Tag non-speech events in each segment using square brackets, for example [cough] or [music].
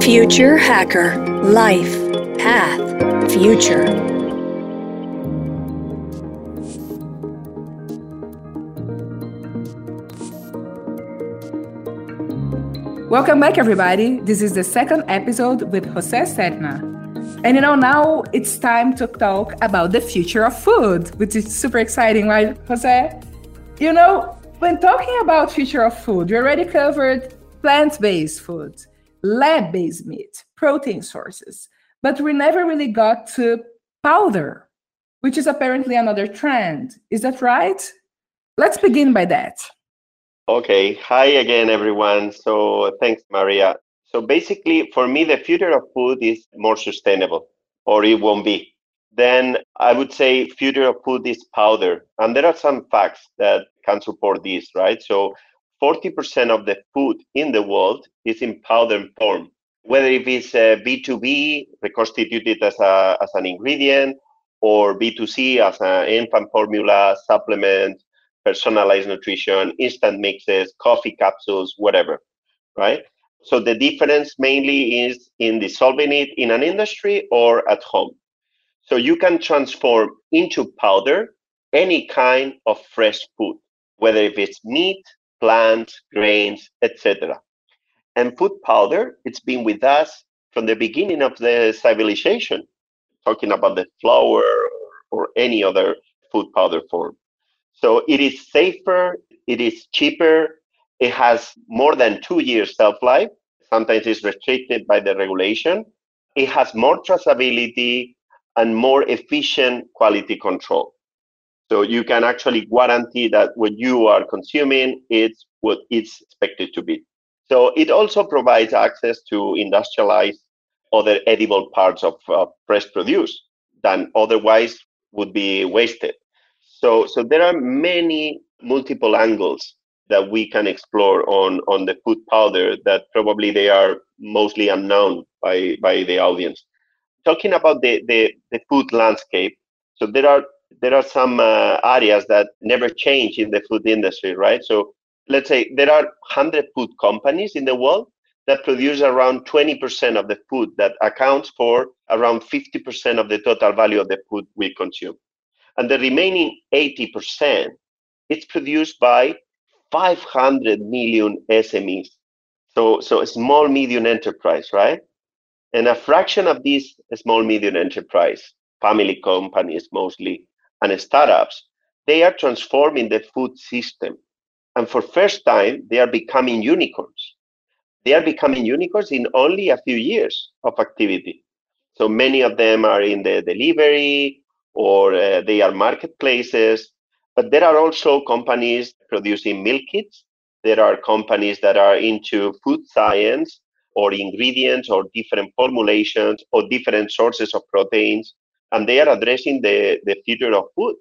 Future Hacker Life Path Future. Welcome back, everybody. This is the second episode with Jose Serna. And you know, now it's time to talk about the future of food, which is super exciting, right, Jose? You know, when talking about future of food, we already covered plant-based foods, lab-based meat, protein sources, but we never really got to powder, which is apparently another trend. Is that right? Let's begin by that. Okay. Hi again, everyone. So thanks, Maria. So basically, for me, the future of food is more sustainable, or it won't be. Then I would say future of food is powder, and there are some facts that can support this, right? So 40% of the food in the world is in powder form, whether if it's uh, a B2B, reconstituted as, a, as an ingredient, or B2C as an infant formula, supplement, personalized nutrition, instant mixes, coffee capsules, whatever, right? So the difference mainly is in dissolving it in an industry or at home. So you can transform into powder any kind of fresh food, whether if it's meat, plants, grains, etc. And food powder, it's been with us from the beginning of the civilization, talking about the flour or any other food powder form. So it is safer, it is cheaper, it has more than two years shelf life. Sometimes it's restricted by the regulation. It has more traceability and more efficient quality control. So you can actually guarantee that what you are consuming is what it's expected to be. So it also provides access to industrialized other edible parts of uh, fresh produce than otherwise would be wasted. So, so there are many multiple angles that we can explore on, on the food powder that probably they are mostly unknown by, by the audience. Talking about the, the, the food landscape, so there are there are some uh, areas that never change in the food industry, right? So let's say there are 100 food companies in the world that produce around 20% of the food that accounts for around 50% of the total value of the food we consume. And the remaining 80%, it's produced by 500 million SMEs. So, so a small, medium enterprise, right? And a fraction of these small, medium enterprise, family companies mostly, and startups, they are transforming the food system. And for first time, they are becoming unicorns. They are becoming unicorns in only a few years of activity. So many of them are in the delivery, or uh, they are marketplaces. But there are also companies producing meal kits. There are companies that are into food science or ingredients or different formulations or different sources of proteins. And they are addressing the, the future of food.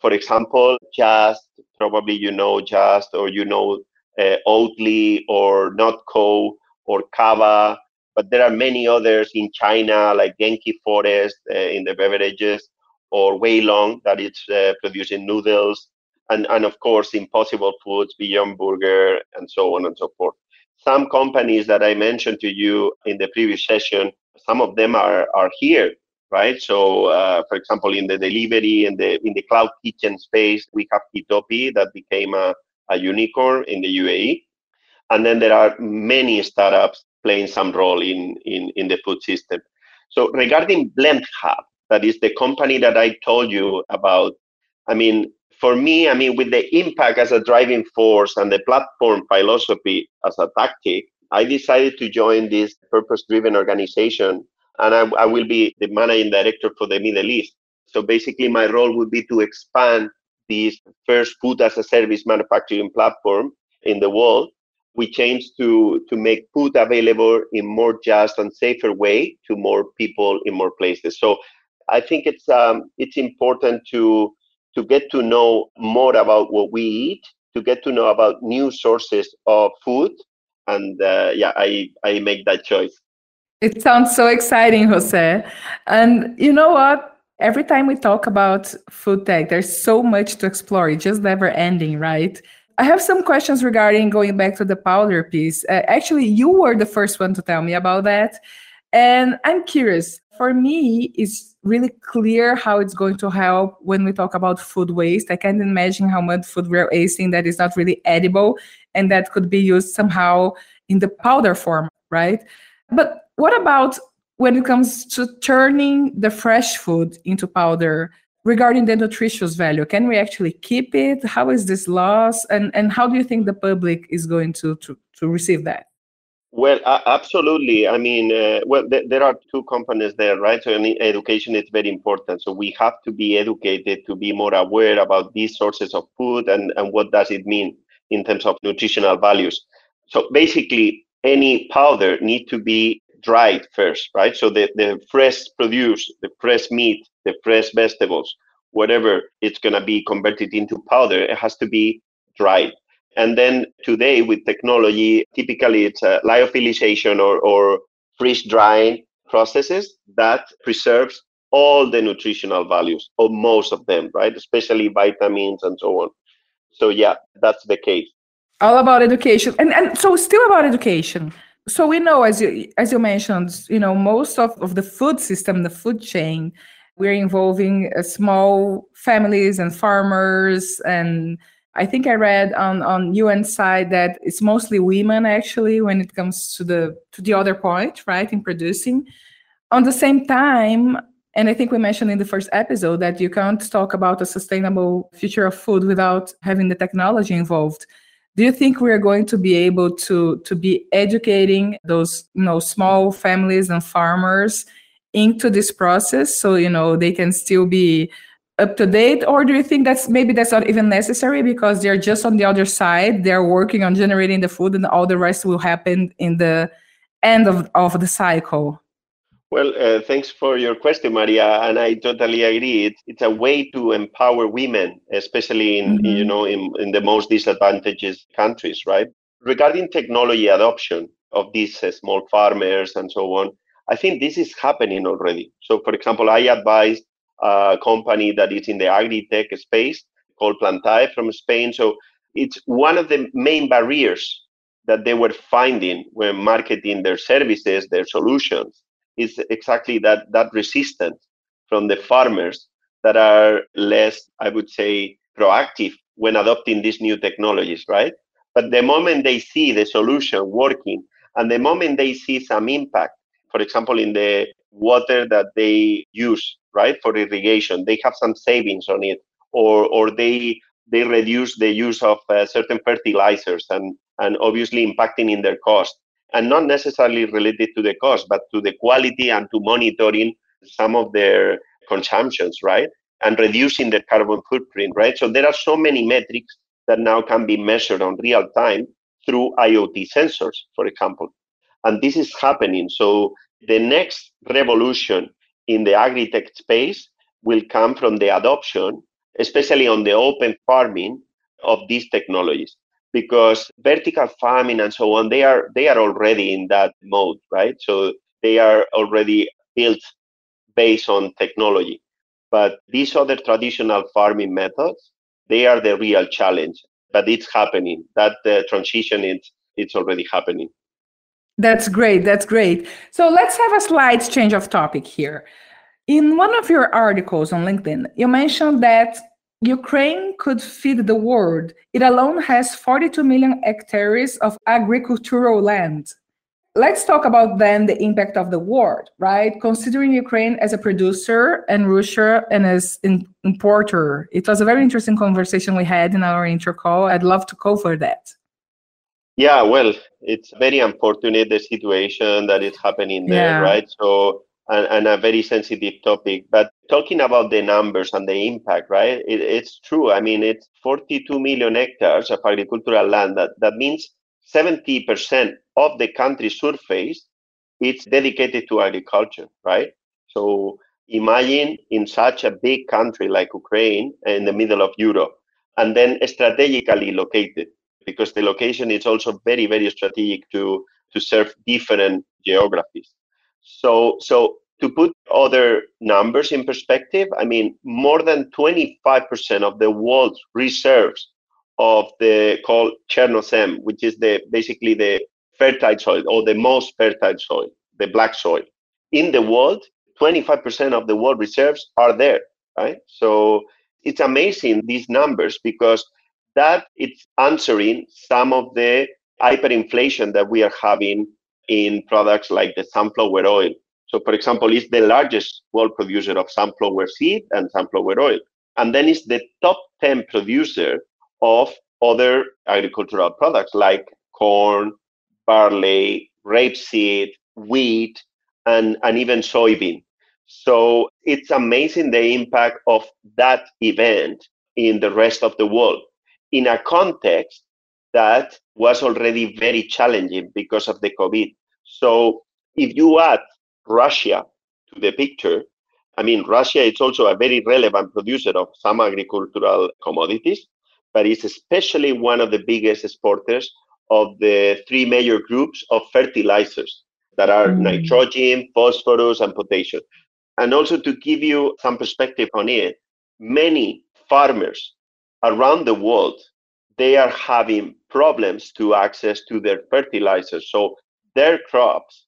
For example, Just, probably you know Just or you know uh, Oatly or Notco or Kava. But there are many others in China, like Genki Forest uh, in the beverages or Weilong that is uh, producing noodles, and, and of course Impossible Foods, Beyond Burger, and so on and so forth. Some companies that I mentioned to you in the previous session, some of them are, are here, right? So, uh, for example, in the delivery and the in the cloud kitchen space, we have Kitopi that became a, a unicorn in the UAE, and then there are many startups playing some role in in, in the food system. So, regarding Blend Hub, that is the company that I told you about. I mean, for me, I mean, with the impact as a driving force and the platform philosophy as a tactic, I decided to join this purpose driven organization and I, I, will be the managing director for the Middle East. So basically, my role would be to expand this first food as a service manufacturing platform in the world. We changed to, to make food available in more just and safer way to more people in more places. So I think it's um, it's important to to get to know more about what we eat, to get to know about new sources of food, and uh, yeah, I I make that choice. It sounds so exciting, Jose. And you know what? Every time we talk about food tech, there's so much to explore. It's just never ending, right? I have some questions regarding going back to the powder piece. Uh, actually, you were the first one to tell me about that. And I'm curious. For me, it's really clear how it's going to help when we talk about food waste. I can't imagine how much food we're wasting that is not really edible and that could be used somehow in the powder form, right? But what about when it comes to turning the fresh food into powder? regarding the nutritious value? Can we actually keep it? How is this loss? And and how do you think the public is going to to, to receive that? Well uh, absolutely. I mean uh, well th- there are two components there right? So education is very important. So we have to be educated to be more aware about these sources of food and and what does it mean in terms of nutritional values. So basically any powder need to be dried first, right? So the, the fresh produce, the fresh meat, the fresh vegetables, whatever it's going to be converted into powder, it has to be dried. And then today with technology, typically it's a lyophilization or, or freeze drying processes that preserves all the nutritional values or most of them, right? Especially vitamins and so on. So yeah, that's the case. All about education. And and so still about education so we know as you as you mentioned you know most of, of the food system the food chain we're involving uh, small families and farmers and i think i read on on un side that it's mostly women actually when it comes to the to the other point right in producing. On the same time and i think we mentioned in the first episode that you can't talk about a sustainable future of food without having the technology involved do you think we're going to be able to to be educating those you know small families and farmers into this process so you know they can still be up to date? Or do you think that's maybe that's not even necessary because they're just on the other side they're working on generating the food and all the rest will happen in the end of, of the cycle well, uh, thanks for your question, Maria, and I totally agree. It's, it's a way to empower women, especially in mm-hmm. you know in, in the most disadvantaged countries, right? Regarding technology adoption of these uh, small farmers and so on, I think this is happening already. So, for example, I advised a company that is in the agri-tech space called Plantae from Spain. So, it's one of the main barriers that they were finding when marketing their services, their solutions is exactly that that resistance from the farmers that are less, I would say, proactive when adopting these new technologies, right? But the moment they see the solution working and the moment they see some impact, for example, in the water that they use, right, for irrigation, they have some savings on it, or or they they reduce the use of uh, certain fertilizers and and obviously impacting in their cost and not necessarily related to the cost, but to the quality and to monitoring some of their consumptions, right? And reducing their carbon footprint, right? So there are so many metrics that now can be measured on real time through IoT sensors, for example. And this is happening. So the next revolution in the agri-tech space will come from the adoption, especially on the open farming of these technologies because vertical farming and so on they are they are already in that mode right? So they are already built based on technology. But these other traditional farming methods they are the real challenge but it's happening. That uh, transition is it's already happening. That's great that's great. So let's have a slight change of topic here. In one of your articles on linkedin you mentioned that Ukraine could feed the world. It alone has 42 million hectares of agricultural land. Let's talk about then the impact of the war, right? Considering Ukraine as a producer and Russia and as an importer. It was a very interesting conversation we had in our intro call. I'd love to cover that. Yeah, well, it's very unfortunate the situation that is happening there, yeah. right? So and, and, a very sensitive topic. But talking about the numbers and the impact, right? It, it's true. I mean, it's 42 million hectares of agricultural land. That, that means 70% of the country's surface it's dedicated to agriculture, right? So imagine in such a big country like Ukraine in the middle of Europe, and then strategically located, because the location is also very, very strategic to, to serve different geographies. So, so to put other numbers in perspective, I mean, more than 25% of the world's reserves of the called Chernozem, which is the basically the fertile soil or the most fertile soil, the black soil in the world. 25% of the world reserves are there, right? So it's amazing these numbers because that it's answering some of the hyperinflation that we are having in products like the sunflower oil. So, for example, it's the largest world producer of sunflower seed and sunflower oil. And then it's the top 10 producer of other agricultural products like corn, barley, rapeseed, wheat, and, and even soybean. So it's amazing the impact of that event in the rest of the world in a context that was already very challenging because of the COVID. So if you add Russia to the picture, I mean, Russia is also a very relevant producer of some agricultural commodities, but it's especially one of the biggest exporters of the three major groups of fertilizers that are mm. nitrogen, phosphorus, and potassium. And also to give you some perspective on it, many farmers around the world they are having problems to access to their fertilizers. So their crops,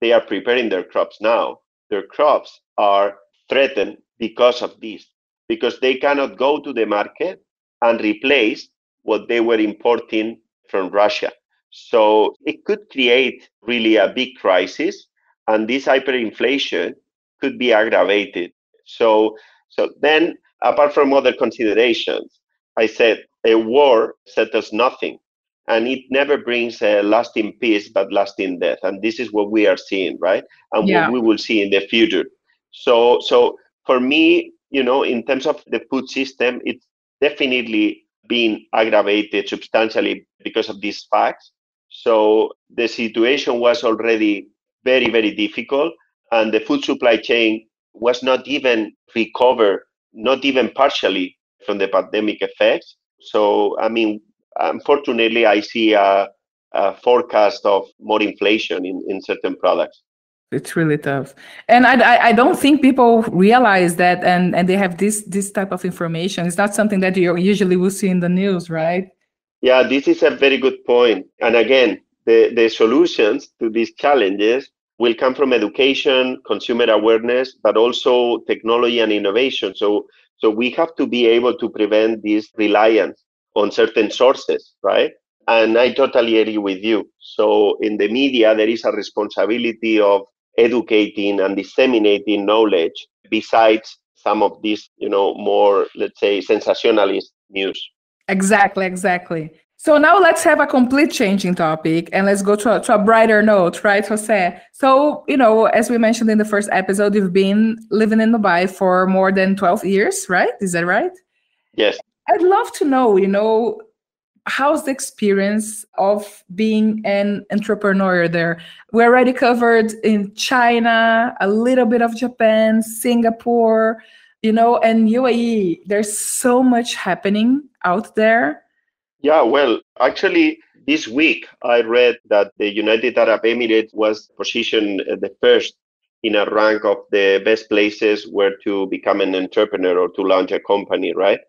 they are preparing their crops now. Their crops are threatened because of this, because they cannot go to the market and replace what they were importing from Russia. So it could create really a big crisis, and this hyperinflation could be aggravated. So, so then, apart from other considerations, I said a war settles nothing, and it never brings a lasting peace, but lasting death. And this is what we are seeing, right? And yeah. what we will see in the future. So, so for me, you know, in terms of the food system, it's definitely been aggravated substantially because of these facts. So the situation was already very, very difficult, and the food supply chain was not even recovered, not even partially from the pandemic effects. So, I mean, unfortunately, I see a, a forecast of more inflation in, in certain products. It's really tough. And I, I don't think people realize that and and they have this this type of information. It's not something that you usually will see in the news right? Yeah this is a very good point. And again the the solutions to these challenges will come from education consumer awareness but also technology and innovation. So so we have to be able to prevent this reliance on certain sources right and I totally agree with you. So in the media, there is a responsibility of educating and disseminating knowledge besides some of these, you know, more, let's say, sensationalist news. Exactly, exactly. So now let's have a complete changing topic and let's go to a, to a brighter note, right, Jose? So, you know, as we mentioned in the first episode, you've been living in Dubai for more than 12 years, right? Is that right? Yes. I'd love to know, you know, how's the experience of being an entrepreneur there? We already covered in China, a little bit of Japan, Singapore, you know, and UAE. There's so much happening out there. Yeah, well, actually, this week I read that the United Arab Emirates was positioned uh, the first in a rank of the best places where to become an entrepreneur or to launch a company, right?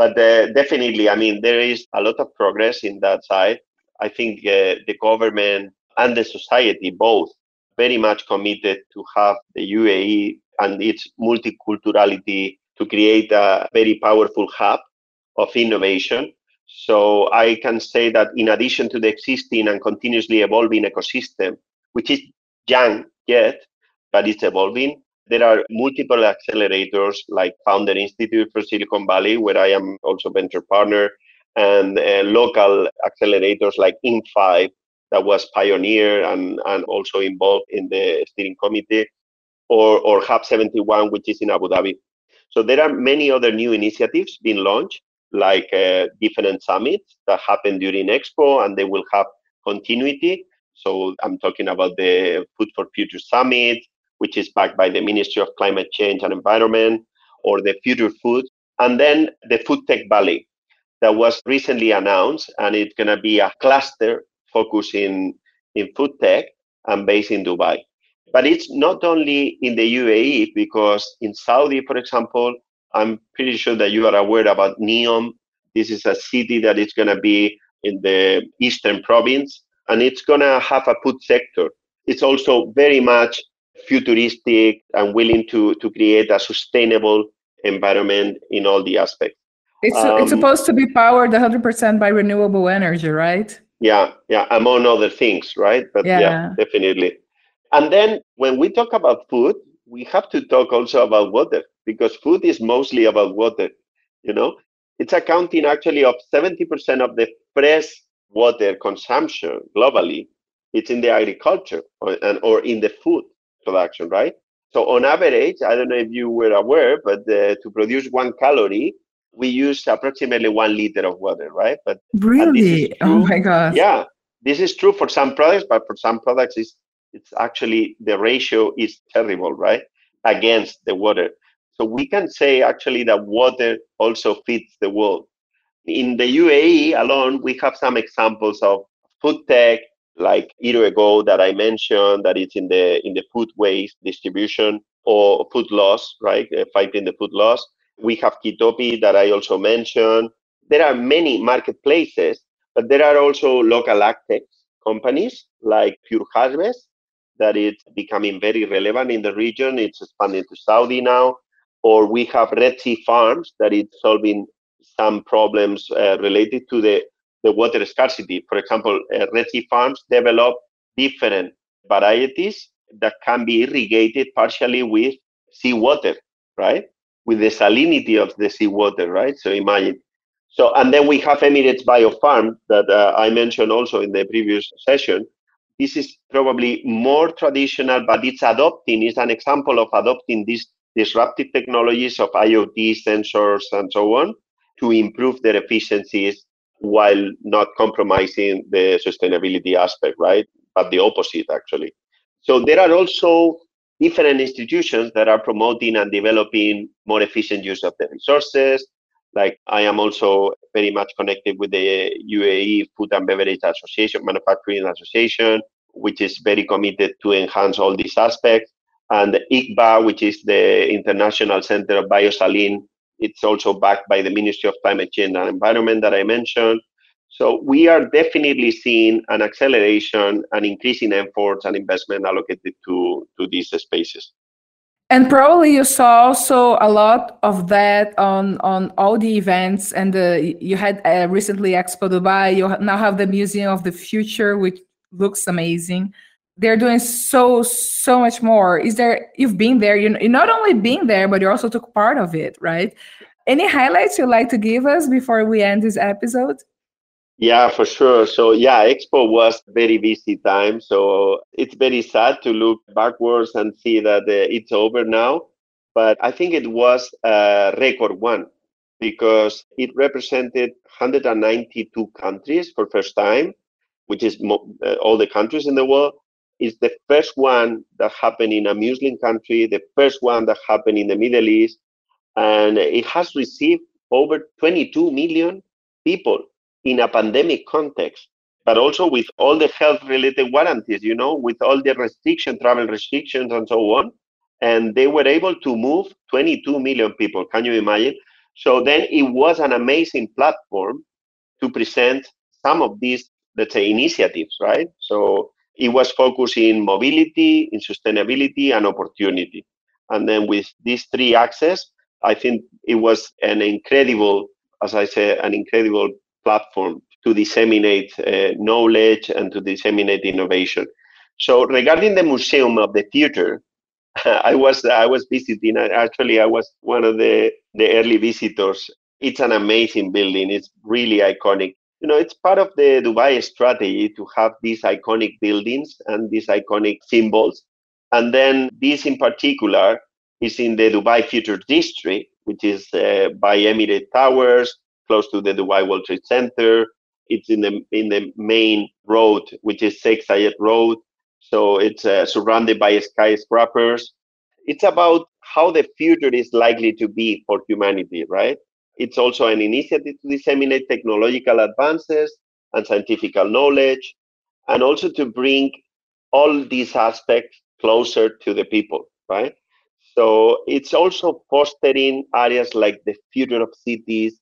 But uh, definitely, I mean, there is a lot of progress in that side. I think uh, the government and the society both very much committed to have the UAE and its multiculturality to create a very powerful hub of innovation. So I can say that in addition to the existing and continuously evolving ecosystem, which is young yet, but it's evolving, there are multiple accelerators like Founder Institute for Silicon Valley, where I am also venture partner, and uh, local accelerators like In5 that was pioneer and, and also involved in the steering committee, or, or Hub 71, which is in Abu Dhabi. So there are many other new initiatives being launched, like uh, different summits that happen during Expo, and they will have continuity. So I'm talking about the Food for Future Summit, which is backed by the Ministry of Climate Change and Environment, or the Future Food, and then the Food Tech Valley that was recently announced, and it's going to be a cluster focusing in food tech and based in Dubai. But it's not only in the UAE, because in Saudi, for example, I'm pretty sure that you are aware about NEOM, This is a city that is going to be in the eastern province, and it's going to have a food sector. It's also very much futuristic and willing to, to create a sustainable environment in all the aspects. It's, um, it's supposed to be powered 100% by renewable energy, right? Yeah, yeah, among other things, right? But yeah. yeah, definitely. And then when we talk about food, we have to talk also about water because food is mostly about water. You know, it's accounting actually of 70% of the fresh water consumption globally. It's in the agriculture or, and, or in the food production, right? So on average, I don't know if you were aware, but uh, to produce one calorie, we use approximately one liter of water, right? But really, oh my god, yeah, this is true for some products, but for some products, it's it's actually the ratio is terrible, right? Against the water. So we can say actually that water also feeds the world. In the UAE alone, we have some examples of food tech like Eat2go that I mentioned that it's in the in the food waste distribution or food loss, right? Uh, fighting the food loss. We have Kitopi that I also mentioned. There are many marketplaces, but there are also local agtech companies like Pure Harvest that is becoming very relevant in the region. It's expanding to Saudi now. Or we have Red Sea Farms that is solving some problems uh, related to the the water scarcity. For example, uh, farms develop different varieties that can be irrigated partially with seawater, right? With the salinity of the seawater, right? So imagine. So, and then we have Emirates Biofarm that uh, I mentioned also in the previous session. This is probably more traditional, but it's adopting, it's an example of adopting these disruptive technologies of IoT sensors and so on to improve their efficiencies while not compromising the sustainability aspect, right? But the opposite, actually. So there are also different institutions that are promoting and developing more efficient use of the resources. Like I am also very much connected with the UAE Food and Beverage Association, Manufacturing Association, which is very committed to enhance all these aspects. And ICBA, which is the International Center of Biosaline it's also backed by the Ministry of Climate Change and Environment that I mentioned. So we are definitely seeing an acceleration and increasing efforts and investment allocated to, to these spaces. And probably you saw also a lot of that on on all the events. And the, you had uh, recently Expo Dubai. You now have the Museum of the Future, which looks amazing. They're doing so so much more. Is there? You've been there. You not only been there, but you also took part of it, right? Any highlights you'd like to give us before we end this episode? Yeah, for sure. So yeah, Expo was very busy time. So it's very sad to look backwards and see that uh, it's over now. But I think it was a record one because it represented 192 countries for first time, which is mo- uh, all the countries in the world. It's the first one that happened in a Muslim country, the first one that happened in the Middle East, and it has received over 22 million people in a pandemic context, but also with all the health related warranties, you know, with all the restriction, travel restrictions, and so on. And they were able to move 22 million people. Can you imagine? So then it was an amazing platform to present some of these, let's say, initiatives, right? So it was focusing mobility, in sustainability, and opportunity. And then with these three axes, I think it was an incredible, as I said, an incredible platform to disseminate uh, knowledge and to disseminate innovation. So regarding the Museum of the Future, [laughs] I was I was visiting. Actually, I was one of the the early visitors. It's an amazing building. It's really iconic. You know, it's part of the Dubai strategy to have these iconic buildings and these iconic symbols. And then this in particular is in the Dubai Future District, which is uh, by Emirate Towers, close to the Dubai World Trade Center. It's in the in the main road, which is Sheikh Zayed Road. So it's uh, surrounded by skyscrapers. It's about how the future is likely to be for humanity, right? It's also an initiative to disseminate technological advances and scientific knowledge, and also to bring all these aspects closer to the people, right? So it's also fostering areas like the future of cities,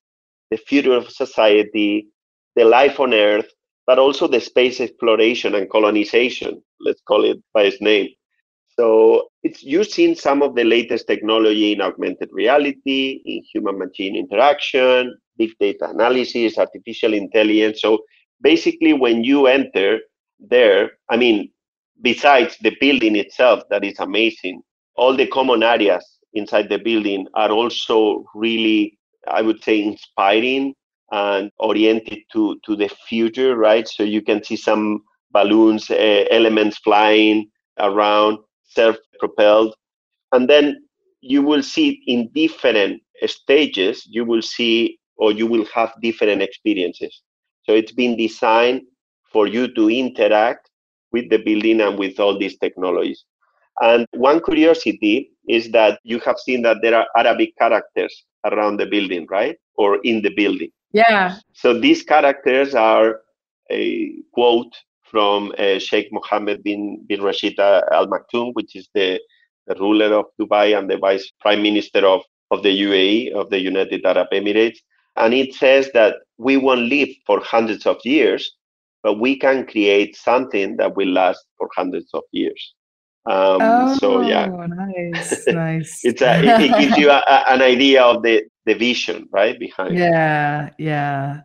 the future of society, the life on Earth, but also the space exploration and colonization, let's call it by its name. So it's using some of the latest technology in augmented reality, in human machine interaction, big data analysis, artificial intelligence. So basically, when you enter there, I mean, besides the building itself, that is amazing, all the common areas inside the building are also really, I would say, inspiring and oriented to, to the future, right? So you can see some balloons, uh, elements flying around, self propelled. And then you will see in different stages, you will see or you will have different experiences. So it's been designed for you to interact with the building and with all these technologies. And one curiosity is that you have seen that there are Arabic characters around the building, right? Or in the building. Yeah. So these characters are a quote from uh, Sheikh Mohammed bin, bin Rashid Al Maktoum, which is the, the ruler of Dubai and the vice prime minister of, of the UAE, of the United Arab Emirates. And it says that we won't live for hundreds of years, but we can create something that will last for hundreds of years. Um, oh, so yeah, nice, [laughs] nice. it's a, it, it, gives you a, a, an idea of the the vision right behind. Yeah, yeah.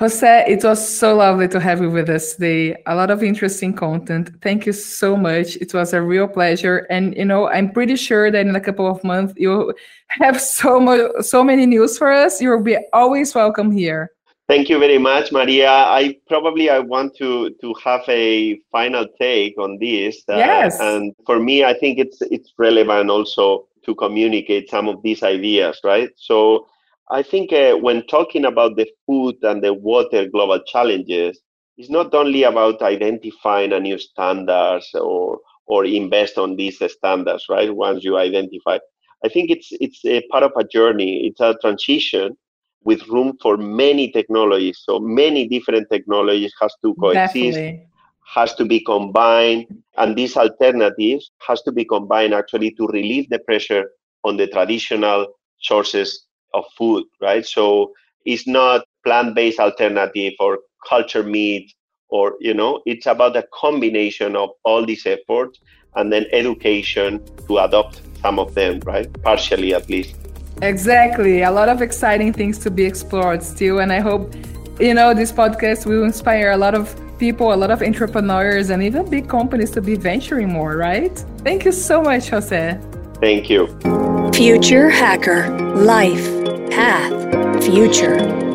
Jose, it was so lovely to have you with us today. A lot of interesting content. Thank you so much. It was a real pleasure. And you know, I'm pretty sure that in a couple of months you'll have so much so many news for us. You'll be always welcome here. Thank you very much, Maria. I probably I want to to have a final take on this. Uh, yes. And for me, I think it's it's relevant also to communicate some of these ideas, right? So I think uh, when talking about the food and the water global challenges, it's not only about identifying a new standards or or invest on these standards, right? Once you identify, I think it's it's a part of a journey. It's a transition with room for many technologies. So many different technologies has to coexist, Definitely. has to be combined, and these alternatives has to be combined actually to relieve the pressure on the traditional sources of food, right? So it's not plant-based alternative or culture meat or you know it's about a combination of all these efforts and then education to adopt some of them right partially at least Exactly. A lot of exciting things to be explored still. And I hope, you know, this podcast will inspire a lot of people, a lot of entrepreneurs, and even big companies to be venturing more, right? Thank you so much, Jose. Thank you. Future Hacker Life Path Future.